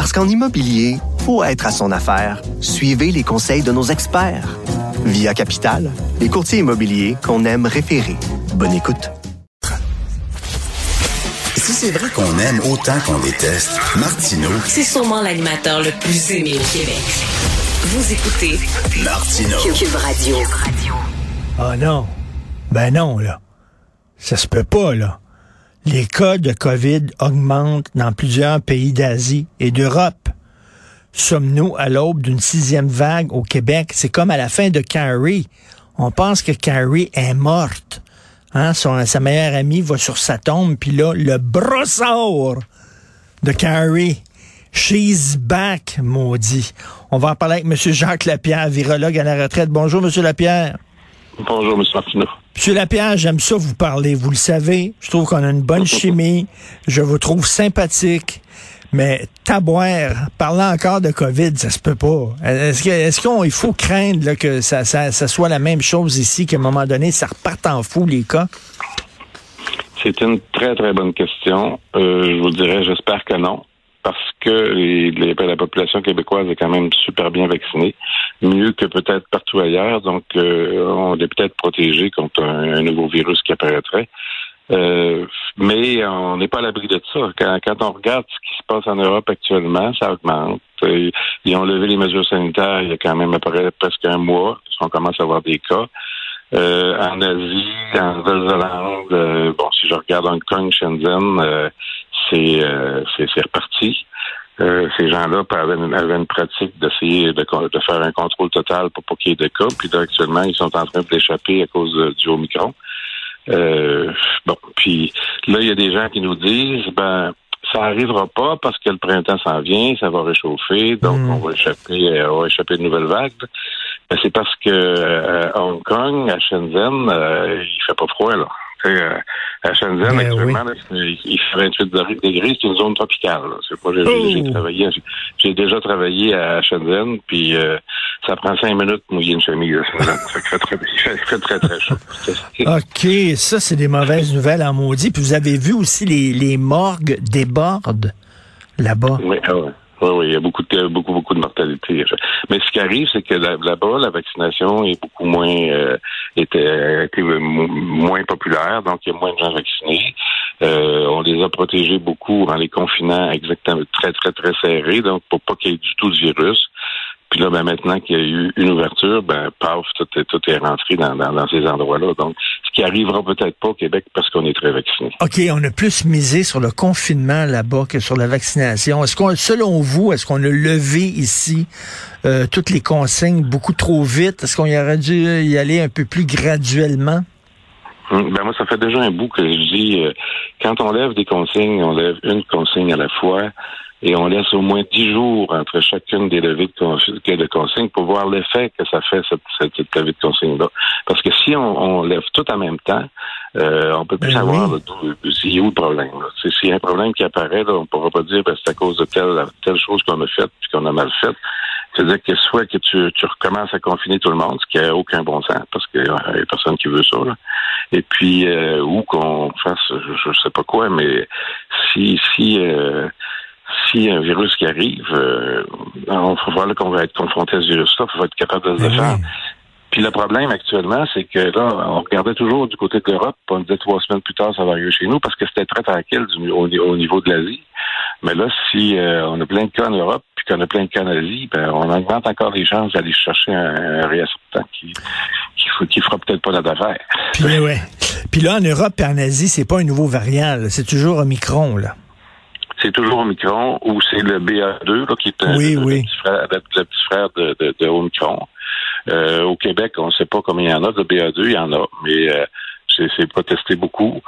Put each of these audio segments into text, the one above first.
Parce qu'en immobilier, faut être à son affaire. Suivez les conseils de nos experts. Via Capital, les courtiers immobiliers qu'on aime référer. Bonne écoute. Si c'est vrai qu'on aime autant qu'on déteste, Martineau, C'est sûrement l'animateur le plus aimé au Québec. Vous écoutez Martineau. Cube Radio. Ah non. Ben non, là. Ça se peut pas, là. Les cas de COVID augmentent dans plusieurs pays d'Asie et d'Europe. Sommes-nous à l'aube d'une sixième vague au Québec? C'est comme à la fin de Carrie. On pense que Carrie est morte. Hein? Sa meilleure amie va sur sa tombe, puis là, le brossard de Carrie. She's back, maudit. On va en parler avec M. Jacques Lapierre, virologue à la retraite. Bonjour, M. Lapierre. Bonjour, M. Martineau. Monsieur Lapierre, j'aime ça vous parler, vous le savez. Je trouve qu'on a une bonne chimie. Je vous trouve sympathique. Mais taboire, parlant encore de COVID, ça se peut pas. Est-ce que- est-ce qu'on il faut craindre là, que ça, ça, ça soit la même chose ici, qu'à un moment donné, ça reparte en fou, les cas? C'est une très, très bonne question. Euh, je vous dirais, j'espère que non. Parce que les- les- la population québécoise est quand même super bien vaccinée, mieux que peut-être partout ailleurs. Donc, euh, on est peut-être protégé contre un, nouveau virus qui apparaîtrait. Euh, mais on n'est pas à l'abri de ça. Quand, quand on regarde ce qui se passe en Europe actuellement, ça augmente. Ils ont levé les mesures sanitaires il y a quand même presque un mois. On commence à avoir des cas. Euh, en Asie, en Nouvelle-Zélande, euh, bon, si je regarde Hong Kong, Shenzhen, euh, c'est euh, reparti. Euh, ces gens-là avaient une, avaient une pratique d'essayer de, de faire un contrôle total pour pas qu'il y ait de cas. Puis là, actuellement, ils sont en train d'échapper à cause de- du Omicron. Euh, bon, puis là, il y a des gens qui nous disent, ben, ça arrivera pas parce que le printemps s'en vient, ça va réchauffer, donc Mm. on va échapper, euh, on va échapper à une nouvelle vague. Ben, c'est parce que euh, à Hong Kong, à Shenzhen, euh, il fait pas froid là. Euh, à Shenzhen, Ben actuellement, il fait 28 degrés, c'est une zone tropicale. C'est pas, j'ai, j'ai Oh! travaillé, j'ai déjà travaillé à Shenzhen, puis euh, ça prend cinq minutes de mouiller une chemise. à Shenzhen. Ça fait très, fait très, très chaud. OK, ça, c'est des mauvaises nouvelles en maudit. Puis vous avez vu aussi les, les morgues débordent là-bas. Oui, ah ouais. Oui, oui, il y a beaucoup de beaucoup, beaucoup de mortalité. Mais ce qui arrive, c'est que là- là-bas, la vaccination est beaucoup moins euh, était, était mo- moins populaire, donc il y a moins de gens vaccinés. Euh, on les a protégés beaucoup en les confinant exactement très, très, très serrés, donc pour pas qu'il y ait du tout de virus. Puis là, ben, maintenant qu'il y a eu une ouverture, ben, paf, tout est, tout est rentré dans, dans, dans ces endroits-là. Donc, qui arrivera peut-être pas au Québec parce qu'on est très vaccinés. OK, on a plus misé sur le confinement là-bas que sur la vaccination. Est-ce qu'on, selon vous, est-ce qu'on a levé ici euh, toutes les consignes beaucoup trop vite? Est-ce qu'on y aurait dû y aller un peu plus graduellement? Hum, Ben moi, ça fait déjà un bout que je dis, euh, quand on lève des consignes, on lève une consigne à la fois et on laisse au moins dix jours entre chacune des levées de, cons- de consignes pour voir l'effet que ça fait, cette, cette, cette levée de consignes-là. Parce que si on, on lève tout en même temps, euh, on peut plus Ben savoir oui. s'il y a où le problème. S'il y a un problème qui apparaît, là, on ne pourra pas dire ben, c'est à cause de telle, telle chose qu'on a faite puis qu'on a mal faite. C'est-à-dire que soit que tu, tu recommences à confiner tout le monde, ce qui n'a aucun bon sens, parce qu'il n'y a personne qui veut ça. Là. Et puis, euh, ou qu'on fasse, je ne sais pas quoi, mais si si euh, si un virus qui arrive, euh, on va voir là qu'on va être confronté à ce virus-là, il faut être capable de se Ben défendre. oui. Puis le problème actuellement, c'est que là, on regardait toujours du côté de l'Europe, on disait trois semaines plus tard, ça va arriver chez nous, parce que c'était très tranquille du- au, au niveau de l'Asie. Mais là, si euh, on a plein de cas en Europe, puis qu'on a plein de cas en Asie, ben, on augmente encore les chances d'aller chercher un, un réassortant qui qui, fera peut-être pas la d'affaire. Puis, ouais. Puis là, en Europe et en Asie, c'est pas un nouveau variant, c'est toujours Omicron, là. C'est toujours Omicron ou c'est le BA2 là, qui est Oui, le, oui. petit frère, le, petit frère de, de, de Omicron. Euh, au Québec, on ne sait pas combien il y en a de BA2, il y en a, mais euh, c'est c'est pas testé beaucoup.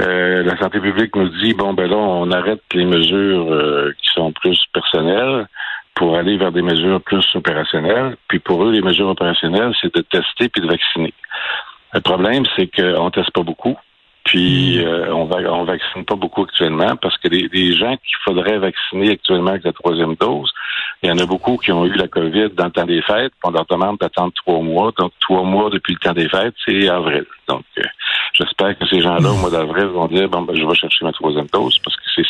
Euh, la santé publique nous dit bon ben là, on arrête les mesures euh, qui sont plus personnelles pour aller vers des mesures plus opérationnelles. Puis pour eux, les mesures opérationnelles, c'est de tester puis de vacciner. Le problème, c'est qu'on teste pas beaucoup. Puis hmm. euh, on, va, on vaccine pas beaucoup actuellement parce que les, gens qu'il faudrait vacciner actuellement avec la troisième dose, il y en a beaucoup qui ont eu la COVID dans le temps des fêtes. On leur demande d'attendre trois mois. Donc trois mois depuis le temps des fêtes, c'est avril. Donc euh, j'espère que ces gens-là au mois d'avril vont dire bon ben je vais chercher ma troisième dose parce que c'est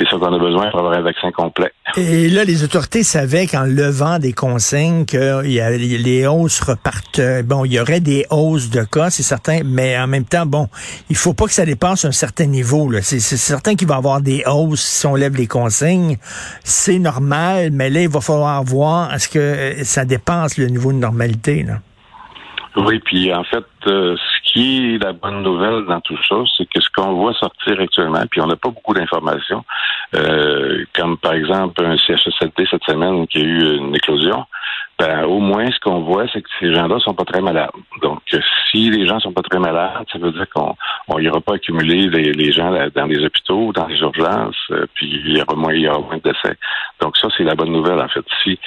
c'est ça qu'on a besoin pour avoir un vaccin complet. Et là, les autorités savaient qu'en levant des consignes que y a, les hausses repartent. Bon, il y aurait des hausses de cas, c'est certain, mais en même temps, bon, il faut pas que ça dépasse un certain niveau. C'est certain qu'il va y avoir des hausses si on lève les consignes. C'est normal, mais là, il va falloir voir est-ce que ça dépasse le niveau de normalité. Là. Oui, puis en fait, euh, qui est la bonne nouvelle dans tout ça, c'est que ce qu'on voit sortir actuellement, puis on n'a pas beaucoup d'informations, euh, comme par exemple un CHSLD cette semaine qui a eu une éclosion, ben, au moins, ce qu'on voit, c'est que ces gens-là sont pas très malades. Donc, si les gens sont pas très malades, ça veut dire qu'on n'ira pas accumuler les, gens dans les hôpitaux, dans les urgences, euh, puis il y aura moins, il y aura moins de décès. Donc, ça, c'est la bonne nouvelle, en fait. Si,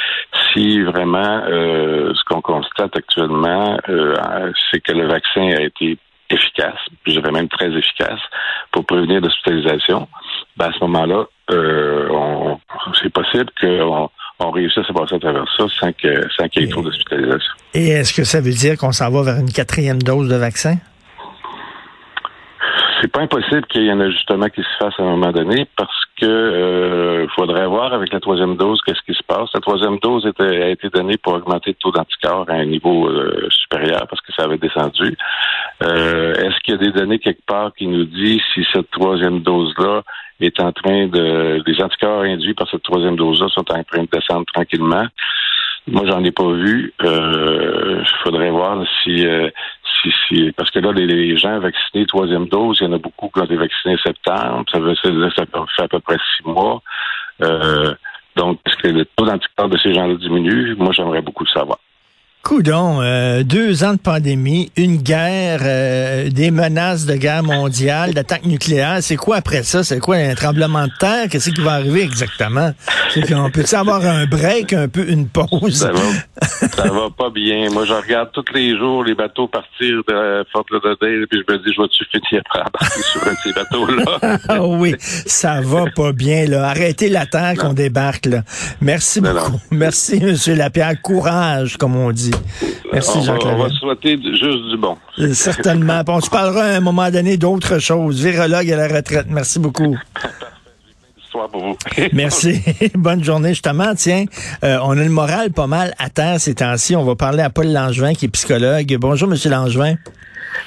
si vraiment, euh, ce qu'on constate actuellement, euh, c'est que le vaccin a été efficace, je dirais même très efficace, pour prévenir l'hospitalisation, ben, à ce moment-là, c'est possible qu'on on réussisse à passer à travers ça sans qu'il sans y ait trop d'hospitalisation. Et est-ce que ça veut dire qu'on s'en va vers une quatrième dose de vaccin? C'est pas impossible qu'il y ait un ajustement qui se fasse à un moment donné parce que euh, faudrait voir avec la troisième dose qu'est-ce qui se passe. La troisième dose a été donnée pour augmenter le taux d'anticorps à un niveau euh, supérieur parce que ça avait descendu. Euh, est-ce qu'il y a des données quelque part qui nous disent si cette troisième dose-là est en train de. Les anticorps induits par cette troisième dose-là sont en train de descendre tranquillement? Moi, j'en ai pas vu. Il euh, faudrait voir si, parce que là, les, gens vaccinés troisième dose, il y en a beaucoup qui ont été vaccinés septembre. Ça veut dire ça fait à peu près six mois. Euh, donc, est-ce que le taux d'anticorps de ces gens-là diminue? Moi, j'aimerais beaucoup le savoir. Coudon, euh, deux ans de pandémie, une guerre, euh, des menaces de guerre mondiale, d'attaque nucléaire. C'est quoi après ça? C'est quoi un tremblement de terre? Qu'est-ce qui va arriver exactement? On peut avoir un break, un peu une pause? Ça va, ça va pas bien. Moi, je regarde tous les jours les bateaux partir de Fort Lauderdale, puis je me dis, je vais-tu finir par sur ces bateaux-là? Ah oui, ça va pas bien, là. Arrêtez la terre qu'on débarque, là. Merci beaucoup. Merci, M. Lapierre. Courage, comme on dit. Merci, Jacques On va souhaiter juste du bon. Euh, certainement. on se parlera à un moment donné d'autres choses. Virologue à la retraite. Merci beaucoup. Merci. Bonne journée, justement. Tiens, euh, on a le moral pas mal à terre ces temps-ci. On va parler à Paul Langevin, qui est psychologue. Bonjour, Monsieur Langevin.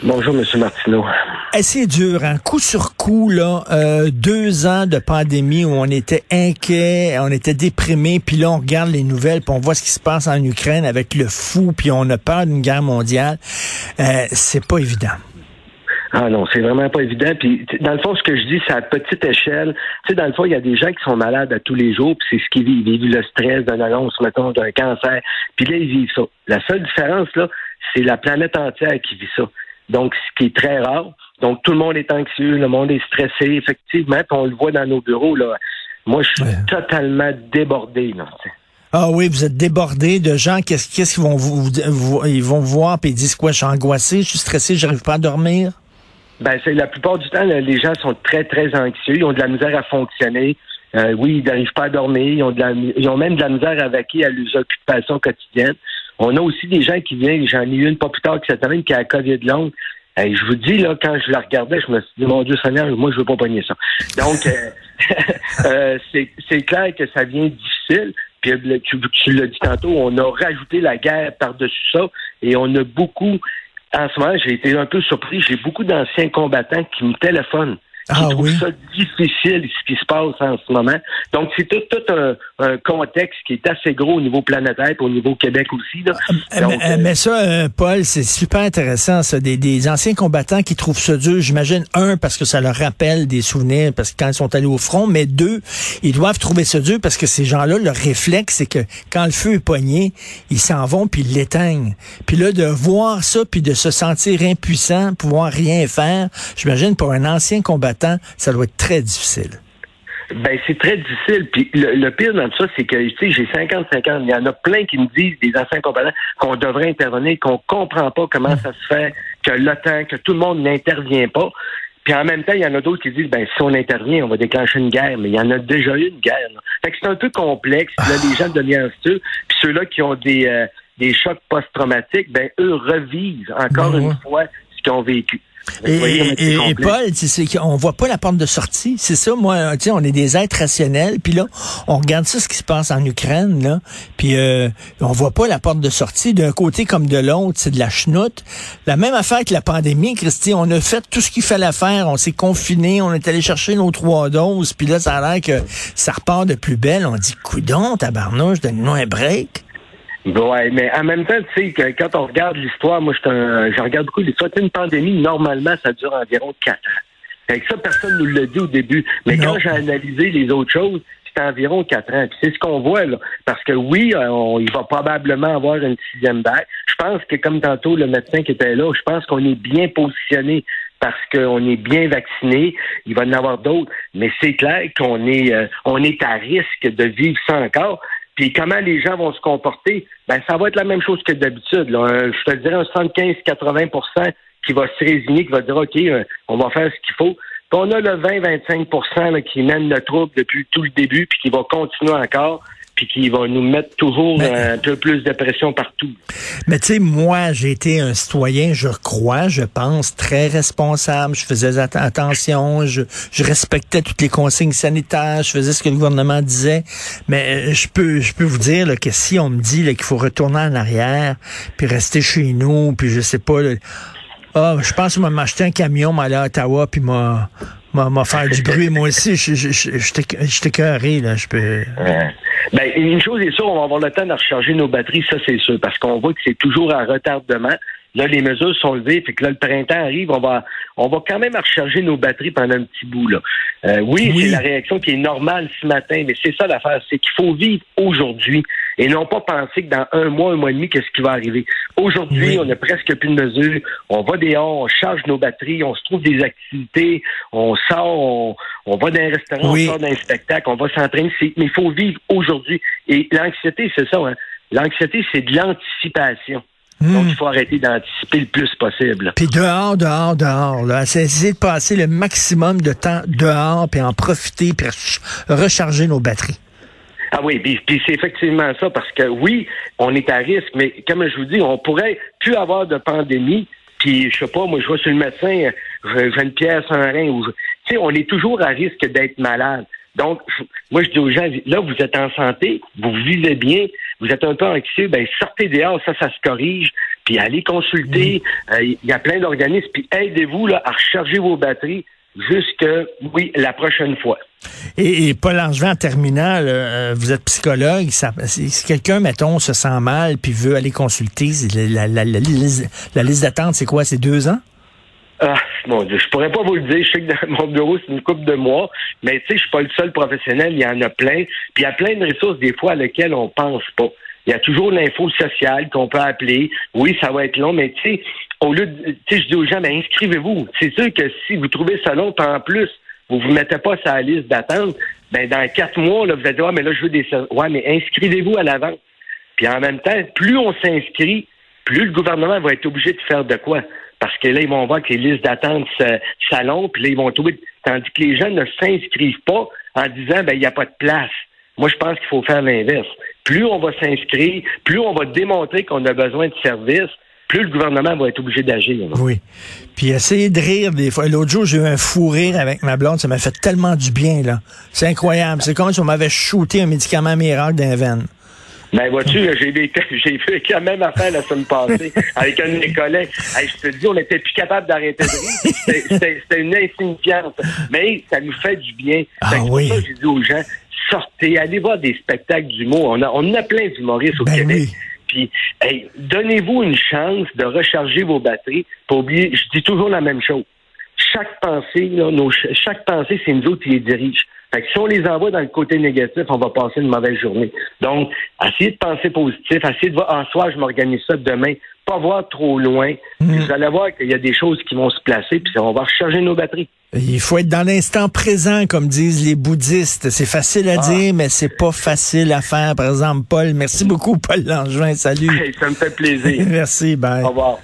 Bonjour, M. Martineau. C'est dur, hein? coup sur coup, là, euh, deux ans de pandémie où on était inquiet, on était déprimé, puis là, on regarde les nouvelles, puis on voit ce qui se passe en Ukraine avec le fou, puis on a peur d'une guerre mondiale. Euh, c'est pas évident. Ah non, c'est vraiment pas évident. Puis dans le fond, ce que je dis, c'est à petite échelle. Tu sais, dans le fond, il y a des gens qui sont malades à tous les jours, puis c'est ce qu'ils vivent. Ils vivent le stress d'une annonce, mettons, d'un cancer. Puis là, ils vivent ça. La seule différence, là, c'est la planète entière qui vit ça donc ce qui est très rare. Donc tout le monde est anxieux, le monde est stressé, effectivement, puis on le voit dans nos bureaux. Là. Moi, je suis totalement débordé. Là, ah oui, vous êtes débordé de gens. Qu'est-ce qu'ils vont vous, ils vont voir puis ils disent quoi? Je suis angoissé, je suis stressé, j'arrive pas à dormir? Ben c'est la plupart du temps, les gens sont très très anxieux, ils ont de la misère à fonctionner. Euh, oui, ils n'arrivent pas à dormir, ils ont, de la, ils ont même de la misère à vaquer à leurs occupations quotidiennes. On a aussi des gens qui viennent, j'en ai eu une pas plus tard que cette semaine qui a la COVID longue. Et je vous dis, là, quand je la regardais, je me suis dit, mon Dieu Seigneur, moi, je veux pas pogner ça. Donc, euh, euh, c'est clair que ça vient difficile. Puis, euh, tu, tu l'as dit tantôt, on a rajouté la guerre par-dessus ça. Et on a beaucoup, en ce moment, j'ai été un peu surpris, j'ai beaucoup d'anciens combattants qui me téléphonent ah, oui. ça difficile ce qui se passe en ce moment. Donc, c'est tout, tout un, un, contexte qui est assez gros au niveau planétaire et au niveau Québec aussi. Là. Euh, mais, euh, mais, ça, euh, Paul, c'est super intéressant, ça. Des, des, anciens combattants qui trouvent ça dur. J'imagine, un, parce que ça leur rappelle des souvenirs, parce que quand ils sont allés au front, mais deux, ils doivent trouver ça dur parce que ces gens-là, leur réflexe, c'est que quand le feu est poigné, ils s'en vont puis ils l'éteignent. Puis là, de voir ça puis de se sentir impuissant, pouvoir rien faire, j'imagine, pour un ancien combattant, ça doit être très difficile. Ben, c'est très difficile. Puis le, pire dans tout ça, c'est que, tu sais, j'ai 55 ans. Il y en a plein qui me disent, des anciens combattants, qu'on devrait intervenir, qu'on comprend pas comment ça se fait, que l'OTAN, que tout le monde n'intervient pas. Puis en même temps, il y en a d'autres qui disent, ben, si on intervient, on va déclencher une guerre. Mais il y en a déjà eu une guerre. Fait que c'est un peu complexe. Là, les gens deviennent Puis ceux-là qui ont des, euh, des chocs post-traumatiques, ben, eux revivent encore ben une fois ce qu'ils ont vécu. Et, Paul, c'est qu'on voit pas la porte de sortie. C'est ça, moi, tu on est des êtres rationnels, puis là, on regarde ça, ce qui se passe en Ukraine, là, puis euh, on voit pas la porte de sortie d'un côté comme de l'autre, c'est de la chenoute. La même affaire que la pandémie, Christy, on a fait tout ce qu'il fallait faire, on s'est confiné, on est allé chercher nos trois doses, puis là, ça a l'air que ça repart de plus belle. On dit, coudon, tabarnouche, donne-nous un break. Ouais, mais en même temps, tu sais, que quand on regarde l'histoire, moi, je regarde beaucoup l'histoire. Une pandémie, normalement, ça dure environ quatre ans. Fait que ça, personne nous l'a dit au début. Mais quand j'ai analysé les autres choses, c'est environ quatre ans. Puis c'est ce qu'on voit, là. Parce que oui, euh, il va probablement avoir une sixième vague. Je pense que, comme tantôt, le médecin qui était là, je pense qu'on est bien positionné parce qu'on est bien vacciné. Il va y en avoir d'autres. Mais c'est clair qu'on est, euh, on est à risque de vivre ça encore. Puis comment les gens vont se comporter, ben ça va être la même chose que d'habitude. Je te dirais un 75-80% qui va se résigner, qui va dire OK, euh, on va faire ce qu'il faut. Puis on a le 20-25% qui mène le trouble depuis tout le début, puis qui va continuer encore puis qui va nous mettre toujours un peu plus de pression partout. Mais tu sais, moi, j'ai été un citoyen, je crois, je pense, très responsable. Je faisais attention, je, je respectais toutes les consignes sanitaires, je faisais ce que le gouvernement disait. Mais euh, je peux, je peux vous dire là, que si on me dit qu'il faut retourner en arrière, puis rester chez nous, puis je sais pas, ah, je pense que m'a acheté un camion, m'aller à Ottawa, puis m'a m'a du bruit. Moi aussi, je, je là. Je peux. Ben, une chose est sûre, on va avoir le temps de recharger nos batteries, ça c'est sûr, parce qu'on voit que c'est toujours à retardement. Là, les mesures sont levées, puis que là, le printemps arrive, on va, on va quand même recharger nos batteries pendant un petit bout. Là. Euh, oui, c'est la réaction qui est normale ce matin, mais c'est ça l'affaire, c'est qu'il faut vivre aujourd'hui et non pas penser que dans un mois, un mois et demi, qu'est-ce qui va arriver. Aujourd'hui, on a presque plus de mesures. On va dehors, on charge nos batteries, on se trouve des activités, on sort, on, on va dans un restaurant, on sort d'un spectacle, on va s'entraîner. Mais il faut vivre aujourd'hui. Et l'anxiété, c'est ça. Hein? L'anxiété, c'est de l'anticipation. Hmm. Donc, il faut arrêter d'anticiper le plus possible. Puis dehors, dehors, dehors. Là. C'est essayer de passer le maximum de temps dehors, puis en profiter, puis recharger nos batteries. Ah oui, puis, c'est effectivement ça, parce que oui, on est à risque, mais comme je vous dis, on pourrait plus avoir de pandémie, puis je sais pas, moi je vois sur le médecin, j'ai une pièce, un rein, ou tu sais, on est toujours à risque d'être malade. Donc, moi, je dis aux gens, là, vous êtes en santé, vous vivez bien, vous êtes un peu anxieux, ben sortez dehors, ça, ça se corrige, puis allez consulter. Euh, il y a plein d'organismes, puis aidez-vous là, à recharger vos batteries jusque, oui, la prochaine fois. Et, Paul Angevin, en terminant, euh, vous êtes psychologue. si quelqu'un, mettons, se sent mal puis veut aller consulter, la, la, la, la liste d'attente, c'est quoi? C'est deux ans? Ah, mon Dieu, je pourrais pas vous le dire. Je sais que dans mon bureau, c'est une coupe de mois, mais tu sais, je suis pas le seul professionnel. Il y en a plein. Puis il y a plein de ressources, des fois, à lesquelles on pense pas. Il y a toujours l'info sociale qu'on peut appeler. Oui, ça va être long, mais tu sais, au lieu de, tu sais, je dis aux gens, ben, inscrivez-vous. C'est sûr que si vous trouvez ça long, en plus, vous vous mettez pas sur la liste d'attente, ben, dans quatre mois, là, vous allez dire, ouais, mais là, je veux des, ouais, mais inscrivez-vous à l'avance. Puis en même temps, plus on s'inscrit, plus le gouvernement va être obligé de faire de quoi? Parce que là, ils vont voir que les listes d'attente s'allongent, puis là, ils vont trouver. Tandis que les gens ne s'inscrivent pas en disant, ben, il n'y a pas de place. Moi, je pense qu'il faut faire l'inverse. Plus on va s'inscrire, plus on va démontrer qu'on a besoin de services, plus le gouvernement va être obligé d'agir. Oui. Puis essayer de rire des fois. L'autre jour, j'ai eu un fou rire avec ma blonde. Ça m'a fait tellement du bien, là. C'est incroyable. C'est comme si on m'avait shooté un médicament miracle d'un veine. Ben, vois-tu, j'ai vu quand même affaire la semaine passée avec un de mes collègues. je te dis, on n'était plus capable d'arrêter de rire. C'était une insignifiance. Mais ça nous fait du bien. Ah, oui. ça, j'ai dit aux gens, sortez, allez voir des spectacles d'humour. On, a, on a plein d'humoristes au ben Québec. Puis, hey, donnez-vous une chance de recharger vos batteries. Pour oublier, je dis toujours la même chose. Chaque pensée, là, nos, chaque pensée, c'est nous autres qui les dirige. Fait que si on les envoie dans le côté négatif, on va passer une mauvaise journée. Donc, essayez de penser positif, essayez de voir, en soi, je m'organise ça demain, pas voir trop loin. Hmm. Vous allez voir qu'il y a des choses qui vont se placer, puis on va recharger nos batteries. Il faut être dans l'instant présent, comme disent les bouddhistes. C'est facile à ah. dire, mais c'est pas facile à faire. Par exemple, Paul, merci beaucoup, Paul Langevin. Salut. ça me fait plaisir. merci, bye. Au revoir.